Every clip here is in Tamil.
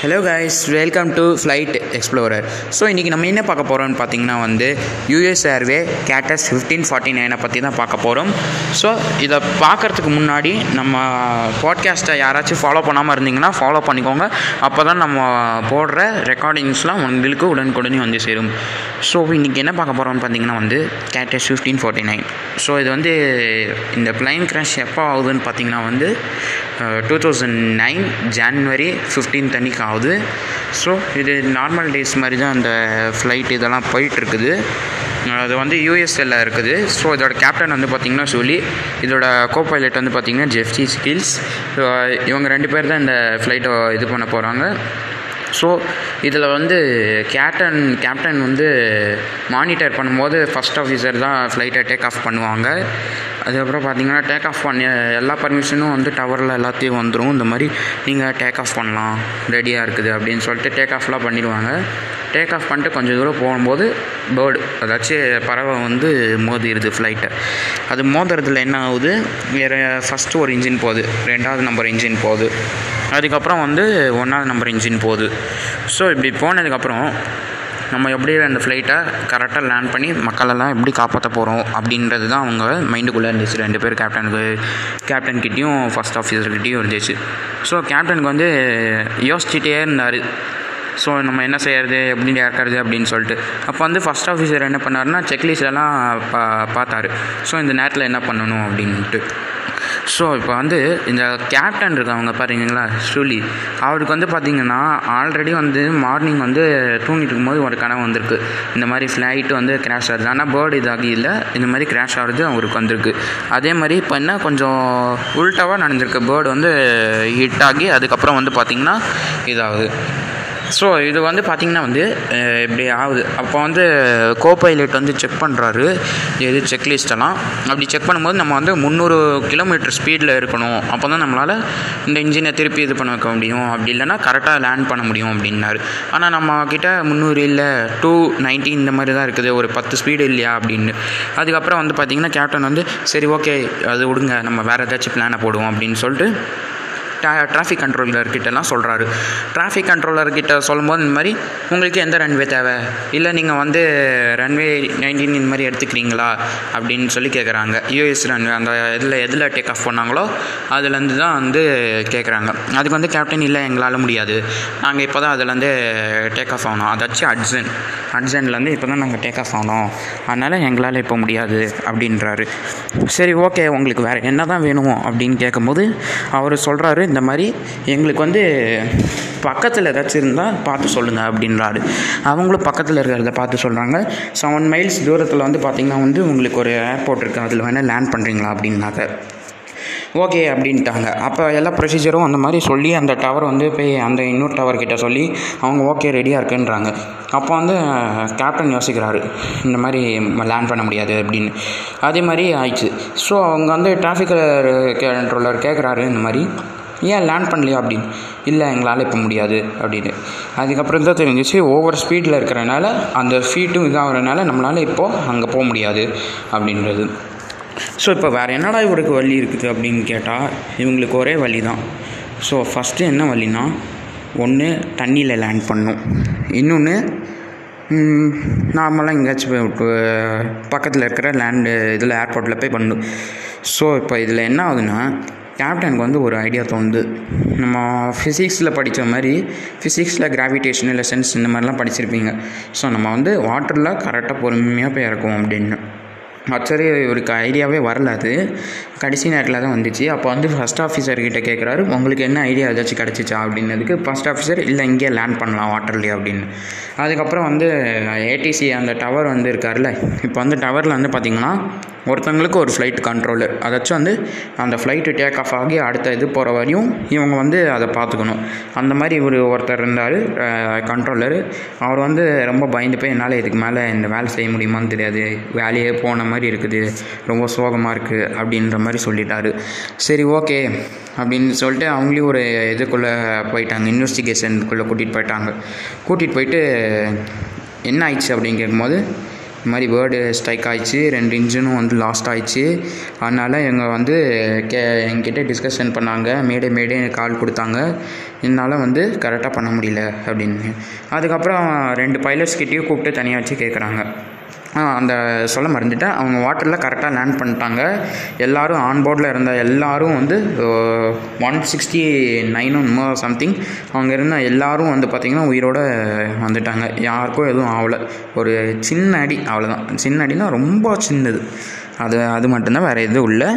Hello guys welcome to flight explorer so இன்றைக்கி நம்ம என்ன பார்க்க போகிறோம்னு பார்த்தீங்கன்னா வந்து US Airways Cactus fifteen forty நைனை பற்றி தான் பார்க்க போகிறோம் ஸோ இதை பார்க்குறதுக்கு முன்னாடி நம்ம பாட்காஸ்ட்டை யாராச்சும் ஃபாலோ பண்ணாமல் இருந்தீங்கன்னா ஃபாலோ பண்ணிக்கோங்க. அப்போ தான் நம்ம போடுற ரெக்கார்டிங்ஸ்லாம் உங்களுக்கு உடனுக்குடனே வந்து சேரும். ஸோ இன்றைக்கி என்ன பார்க்க போகிறோம்னு பார்த்தீங்கன்னா வந்து Cactus fifteen forty nine so இது வந்து இந்த பிளைன் கிராஷ் எப்போ ஆகுதுன்னு பார்த்தீங்கன்னா வந்து two thousand nine January fifteen அன்னைக்கு ஆகுது. ஸோ இது நார்மல் டேஸ் மாதிரி தான் அந்த ஃப்ளைட் இதெல்லாம் போயிட்டுருக்குது. அது வந்து யூஎஸ்எல்ல இருக்குது. ஸோ இதோட கேப்டன் வந்து பார்த்திங்கன்னா சொல்லி இதோட கோ பைலட் வந்து பார்த்திங்கன்னா ஜெஃப்டி ஸ்கில்ஸ் இவங்க ரெண்டு பேர் தான் இந்த ஃப்ளைட்டை இது பண்ண போகிறாங்க ஸோ இதில் வந்து கேப்டன் கேப்டன் வந்து மானிட்டர் பண்ணும்போது ஃபஸ்ட் ஆஃபீஸர் தான் ஃப்ளைட்டை டேக் ஆஃப் பண்ணுவாங்க. அதுக்கப்புறம் பார்த்தீங்கன்னா டேக் ஆஃப் பண்ணி எல்லா பர்மிஷனும் வந்து டவரில் எல்லாத்தையும் வந்துடும் இந்த மாதிரி நீங்கள் டேக் ஆஃப் பண்ணலாம். ரெடியாக இருக்குது அப்படின்னு சொல்லிட்டு டேக் ஆஃப்லாம் பண்ணிடுவாங்க. டேக் ஆஃப் பண்ணிட்டு கொஞ்சம் தூரம் போகும்போது பேர்டு அதாச்சும் பறவை வந்து மோதிடுது ஃப்ளைட்டை அது மோதுறதுல என்ன ஆகுது? வேறு ஃபஸ்ட்டு ஒரு இன்ஜின் போகுது. ரெண்டாவது நம்பர் இன்ஜின் போகுது. அதுக்கப்புறம் வந்து ஒன்றாவது நம்பர் இன்ஜின் போகுது. ஸோ இப்படி போனதுக்கப்புறம் நம்ம எப்படி அந்த ஃப்ளைட்டை கரெக்டாக லேண்ட் பண்ணி மக்களெல்லாம் எப்படி காப்பாற்ற போகிறோம் அப்படின்றது தான் அவங்க மைண்டுக்குள்ளே இருந்துச்சு. ரெண்டு பேர் கேப்டனுக்கு கேப்டன்கிட்டையும் ஃபஸ்ட் ஆஃபீஸர்கிட்டையும் இருந்துச்சு. ஸோ கேப்டனுக்கு வந்து யோசிச்சுட்டே இருந்தார். ஸோ நம்ம என்ன செய்யறது எப்படி இறக்குறது அப்படின்னு சொல்லிட்டு. அப்போ வந்து ஃபஸ்ட் ஆஃபீஸர் என்ன பண்ணாருன்னா செக்லிஸ்டெல்லாம் பா பார்த்தாரு. ஸோ இந்த நேரத்தில் என்ன பண்ணணும் அப்படின்ட்டு ஸோ இப்போ வந்து இந்த கேப்டன் இருக்காங்க பாருங்களா ஸ்ரூலி அவருக்கு வந்து பார்த்திங்கன்னா ஆல்ரெடி வந்து மார்னிங் வந்து தூங்கிட்டு இருக்கும்போது ஒரு கனவு வந்திருக்கு. இந்த மாதிரி ஃப்ளைட் வந்து கிராஷ் ஆகுது. ஆனால் பேர்டு இதாகி இல்லை. இந்த மாதிரி கிராஷ் ஆகுது அவருக்கு வந்திருக்கு. அதே மாதிரி இப்போ என்ன கொஞ்சம் உல்ட்டாவாக நடந்திருக்கு. பேர்டு வந்து ஹிட் ஆகி அதுக்கப்புறம் வந்து பார்த்திங்கன்னா இதாகுது. ஸோ இது வந்து பார்த்திங்கன்னா வந்து இப்படி ஆகுது. அப்போ வந்து கோ பைலட் வந்து செக் பண்ணுறாரு எது செக்லிஸ்டெல்லாம் அப்படி செக் பண்ணும்போது நம்ம வந்து முந்நூறு கிலோமீட்டர் ஸ்பீடில் இருக்கணும். அப்போ தான் நம்மளால் இந்த இன்ஜினை திருப்பி இது பண்ண வைக்க முடியும். அப்படி இல்லைனா கரெக்டாக லேண்ட் பண்ண முடியும் அப்படின்னாரு. ஆனால் நம்ம கிட்ட முந்நூறு இல்லை டூ நைன்ட்டி இந்த மாதிரி தான் இருக்குது. ஒரு பத்து ஸ்பீடு இல்லையா அப்படின்னு. அதுக்கப்புறம் வந்து பார்த்திங்கன்னா கேப்டன் வந்து சரி ஓகே அது விடுங்க. நம்ம வேறு ஏதாச்சும் பிளானை போடுவோம் அப்படின்னு சொல்லிட்டு டிராஃபிக் கண்ட்ரோலர்கிட்டலாம் சொல்கிறாரு டிராஃபிக் கண்ட்ரோலர்கிட்ட சொல்லும்போது இந்த மாதிரி உங்களுக்கு எந்த ரன்வே தேவை? இல்லை நீங்கள் வந்து ரன்வே நைன்டீன் இந்த மாதிரி எடுத்துக்கிறீங்களா? அப்படின்னு சொல்லி கேட்குறாங்க யூஎஸ் ரன்வே அந்த இதில் எதில் டேக் ஆஃப் பண்ணாங்களோ அதுலேருந்து தான் வந்து கேட்குறாங்க அதுக்கு வந்து கேப்டன் இல்லை எங்களால் முடியாது. நாங்கள் இப்போ தான் அதுலேருந்து டேக் ஆஃப் ஆகணும். அதாச்சும் அட்சன் அட்சன்லேருந்து இப்போ தான் நாங்கள் டேக் ஆஃப் ஆகணும். அதனால் எங்களால் இப்போ முடியாது அப்படின்றாரு. சரி ஓகே உங்களுக்கு வேறு என்ன தான் வேணும் அப்படின்னு கேட்கும்போது அவர் சொல்கிறாரு இந்த மாதிரி எங்களுக்கு வந்து பக்கத்தில் ஏதாச்சும் இருந்தால் பார்த்து சொல்லுங்கள் அப்படின்றாரு. அவங்களும் பக்கத்தில் இருக்கிறத பார்த்து சொல்கிறாங்க செவன் மைல்ஸ் தூரத்தில் வந்து பார்த்திங்கன்னா வந்து உங்களுக்கு ஒரு ஏர்போர்ட் இருக்குது அதில் வேணால் லேண்ட் பண்ணுறீங்களா அப்படின்னாக்க ஓகே அப்படின்ட்டாங்க. அப்போ எல்லா ப்ரொசீஜரும் அந்த மாதிரி சொல்லி அந்த டவர் வந்து போய் அந்த இன்னொரு டவர் கிட்ட சொல்லி அவங்க ஓகே ரெடியாக இருக்குன்றாங்க. அப்போ வந்து கேப்டன் யோசிக்கிறாரு. இந்த மாதிரி லேண்ட் பண்ண முடியாது அப்படின்னு. அதே மாதிரி ஆயிடுச்சு. ஸோ அவங்க வந்து டிராஃபிக் கண்ட்ரோலர் கேட்குறாரு இந்த மாதிரி. ஏன் லேண்ட் பண்ணலையா அப்படின்னு. இல்லை எங்களால் இப்போ முடியாது அப்படின்னு. அதுக்கப்புறம் தான் தெரிஞ்சிச்சு ஓவர் ஸ்பீடில் இருக்கிறனால அந்த ஃபீட்டும் இதாகிறனால நம்மளால் இப்போது அங்கே போக முடியாது அப்படின்றது. ஸோ இப்போ வேறு என்னடா இவருக்கு வழி இருக்குது அப்படின்னு கேட்டால் இவங்களுக்கு ஒரே வழி தான் ஸோ ஃபஸ்ட்டு என்ன வழினா ஒன்று தண்ணியில் லேண்ட் பண்ணும். இன்னொன்று நார்மலாக எங்கேயாச்சும் போய் பக்கத்தில் இருக்கிற லேண்டு இதில் ஏர்போர்ட்டில் போய் பண்ணும் ஸோ இப்போ இதில் என்ன ஆகுதுன்னா கேப்டனுக்கு வந்து ஒரு ஐடியா தோணுது. நம்ம ஃபிசிக்ஸில் படித்த மாதிரி ஃபிசிக்ஸில் கிராவிடேஷன் லெசன்ஸ் இந்த மாதிரிலாம் படிச்சிருப்பீங்க. ஸோ நம்ம வந்து வாட்டரில் கரெக்டாக பொறுமையாக போய் இறக்குவோம் அப்படின்னு. ஆக்சுவலி இவருக்கு ஐடியாவே வரல அது. கடைசி நேரத்தில் தான் வந்துச்சு. அப்போ வந்து ஃபஸ்ட் ஆஃபீஸர்கிட்ட கேட்குறாரு உங்களுக்கு என்ன ஐடியா ஏதாச்சும் கிடச்சிச்சா? அப்படின்னதுக்கு ஃபஸ்ட் ஆஃபீஸர் இல்லை இங்கே லேண்ட் பண்ணலாம் வாட்டர்லேயே அப்படின்னு. அதுக்கப்புறம் வந்து ஏடிசி அந்த டவர் வந்து இருக்கார்ல இப்போ வந்து டவரில் வந்து பார்த்திங்கன்னா ஒருத்தவங்களுக்கு ஒரு ஃப்ளைட் கண்ட்ரோலர் அதாச்சும் வந்து அந்த ஃப்ளைட்டு டேக் ஆஃப் ஆகி அடுத்த இது போகிற வரையும் இவங்க வந்து அதை பார்த்துக்கணும் அந்த மாதிரி இவர் ஒருத்தர் இருந்தார் கண்ட்ரோலர் அவர் வந்து ரொம்ப பயந்து போய் என்னால் இதுக்கு மேலே இந்த வேலை செய்ய முடியுமான்னு தெரியாது. வேலையே போன மாதிரி மாதிரி இருக்குது. ரொம்ப சோகமாக இருக்குது அப்படின்ற மாதிரி சொல்லிட்டாரு. சரி ஓகே அப்படின்னு சொல்லிட்டு அவங்களையும் ஒரு இதுக்குள்ளே போயிட்டாங்க. இன்வெஸ்டிகேஷனுக்குள்ளே கூட்டிகிட்டு போயிட்டாங்க. கூட்டிகிட்டு போயிட்டு என்ன ஆயிடுச்சு? அப்படின்னு கேட்கும்போது இந்த மாதிரி பேர்டு ஸ்ட்ரைக் ஆயிடுச்சு. ரெண்டு இன்ஜினும் வந்து லாஸ்ட் ஆயிடுச்சு. அதனால் எங்கள் வந்து கே எங்கிட்ட டிஸ்கஷன் பண்ணாங்க. மேடே மேடே கால் கொடுத்தாங்க. என்னால் வந்து கரெக்டாக பண்ண முடியல அப்படின்னு. அதுக்கப்புறம் ரெண்டு பைலட்ஸ்கிட்டேயும் கூப்பிட்டு தனியாக வச்சு கேட்குறாங்க அந்த சொல்ல மறந்துட்டேன். அவங்க வாட்டரில் கரெக்டாக லேண்ட் பண்ணிட்டாங்க. எல்லோரும் ஆன் போர்டில் இருந்த எல்லோரும் வந்து ஒன் சிக்ஸ்டி நைனும் சம்திங் அவங்க இருந்த எல்லோரும் வந்து பார்த்திங்கன்னா உயிரோடு வந்துட்டாங்க. யாருக்கும் எதுவும் ஆகலை. ஒரு சின்ன அடி அவ்வளோதான் சின்ன அடினா ரொம்ப சின்னது. அது அது மட்டும்தான் வேறு எதுவும் இல்லை.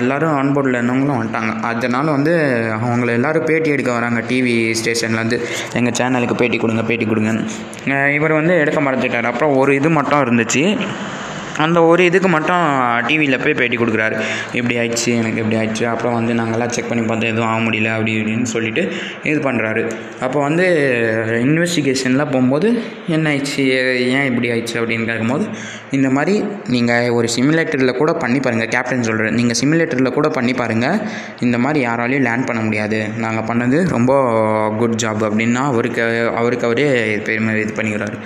எல்லோரும் ஆன்போர்டில் இருந்தவங்களும் வந்துட்டாங்க. அதனால் வந்து அவங்கள எல்லோரும் பேட்டி எடுக்க வராங்க டிவி ஸ்டேஷன்லேருந்து எங்கள் சேனலுக்கு பேட்டி கொடுங்க பேட்டி கொடுங்கன்னு. இவர் வந்து எடுக்க மறந்துட்டார். அப்புறம் ஒரு இது மட்டும் இருந்துச்சு. அந்த ஒரு இதுக்கு மட்டும் டிவியில் போய் பேட்டி கொடுக்குறாரு. இப்படி ஆயிடுச்சு எனக்கு இப்படி ஆயிடுச்சு. அப்புறம் வந்து நாங்கள்லாம் செக் பண்ணி பார்த்தோம் எதுவும் ஆக முடியல அப்படி இப்படின்னு சொல்லிட்டு இது பண்ணுறாரு அப்போ வந்து இன்வெஸ்டிகேஷன்லாம் போகும்போது என்ன ஆயிடுச்சு ஏன் இப்படி ஆயிடுச்சு அப்படின்னு கேட்கும்போது இந்த மாதிரி நீங்கள் ஒரு சிமுலேட்டரில் கூட பண்ணி பாருங்கள் கேப்டன் சொல்கிறேன் நீங்கள் சிமுலேட்டரில் கூட பண்ணி பாருங்கள் இந்த மாதிரி யாராலையும் லேண்ட் பண்ண முடியாது. நாங்கள் பண்ணது ரொம்ப குட் ஜாப் அப்படின்னா அவருக்கு அவருக்கு அவரே பெருமை இது பண்ணிக்கிறாரு.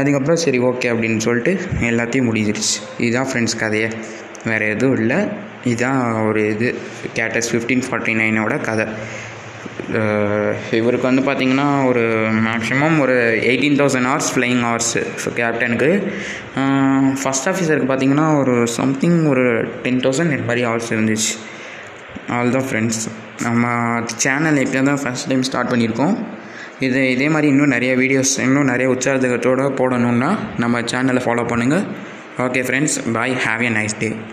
அதுக்கப்புறம் சரி ஓகே அப்படின்னு சொல்லிட்டு எல்லாத்தையும் முடிஞ்சிருச்சு. இதுதான் ஃப்ரெண்ட்ஸ் கதையை. வேறு எதுவும் இல்லை. இதுதான் ஒரு இது. கேட்டஸ் ஃபிஃப்டீன் ஃபார்ட்டி நைனோட கதை. இவருக்கு வந்து பார்த்திங்கன்னா ஒரு மேக்ஸிமம் ஒரு eighteen thousand hours flying hours கேப்டனுக்கு ஃபஸ்ட் ஆஃபீஸருக்கு பார்த்திங்கன்னா ஒரு சம்திங் ஒரு டென் தௌசண்ட் நெட் மாதிரி ஹவர்ஸ் இருந்துச்சு. ஆல் தான் ஃப்ரெண்ட்ஸ் நம்ம சேனல் இப்போ தான் ஃபஸ்ட் டைம் ஸ்டார்ட் பண்ணியிருக்கோம். இது இதே மாதிரி இன்னும் நிறைய வீடியோஸ் இன்னும் நிறைய உற்சாகத்தோடு போடணுன்னா நம்ம சேனலை ஃபாலோ பண்ணுங்கள் okay friends bye have a nice day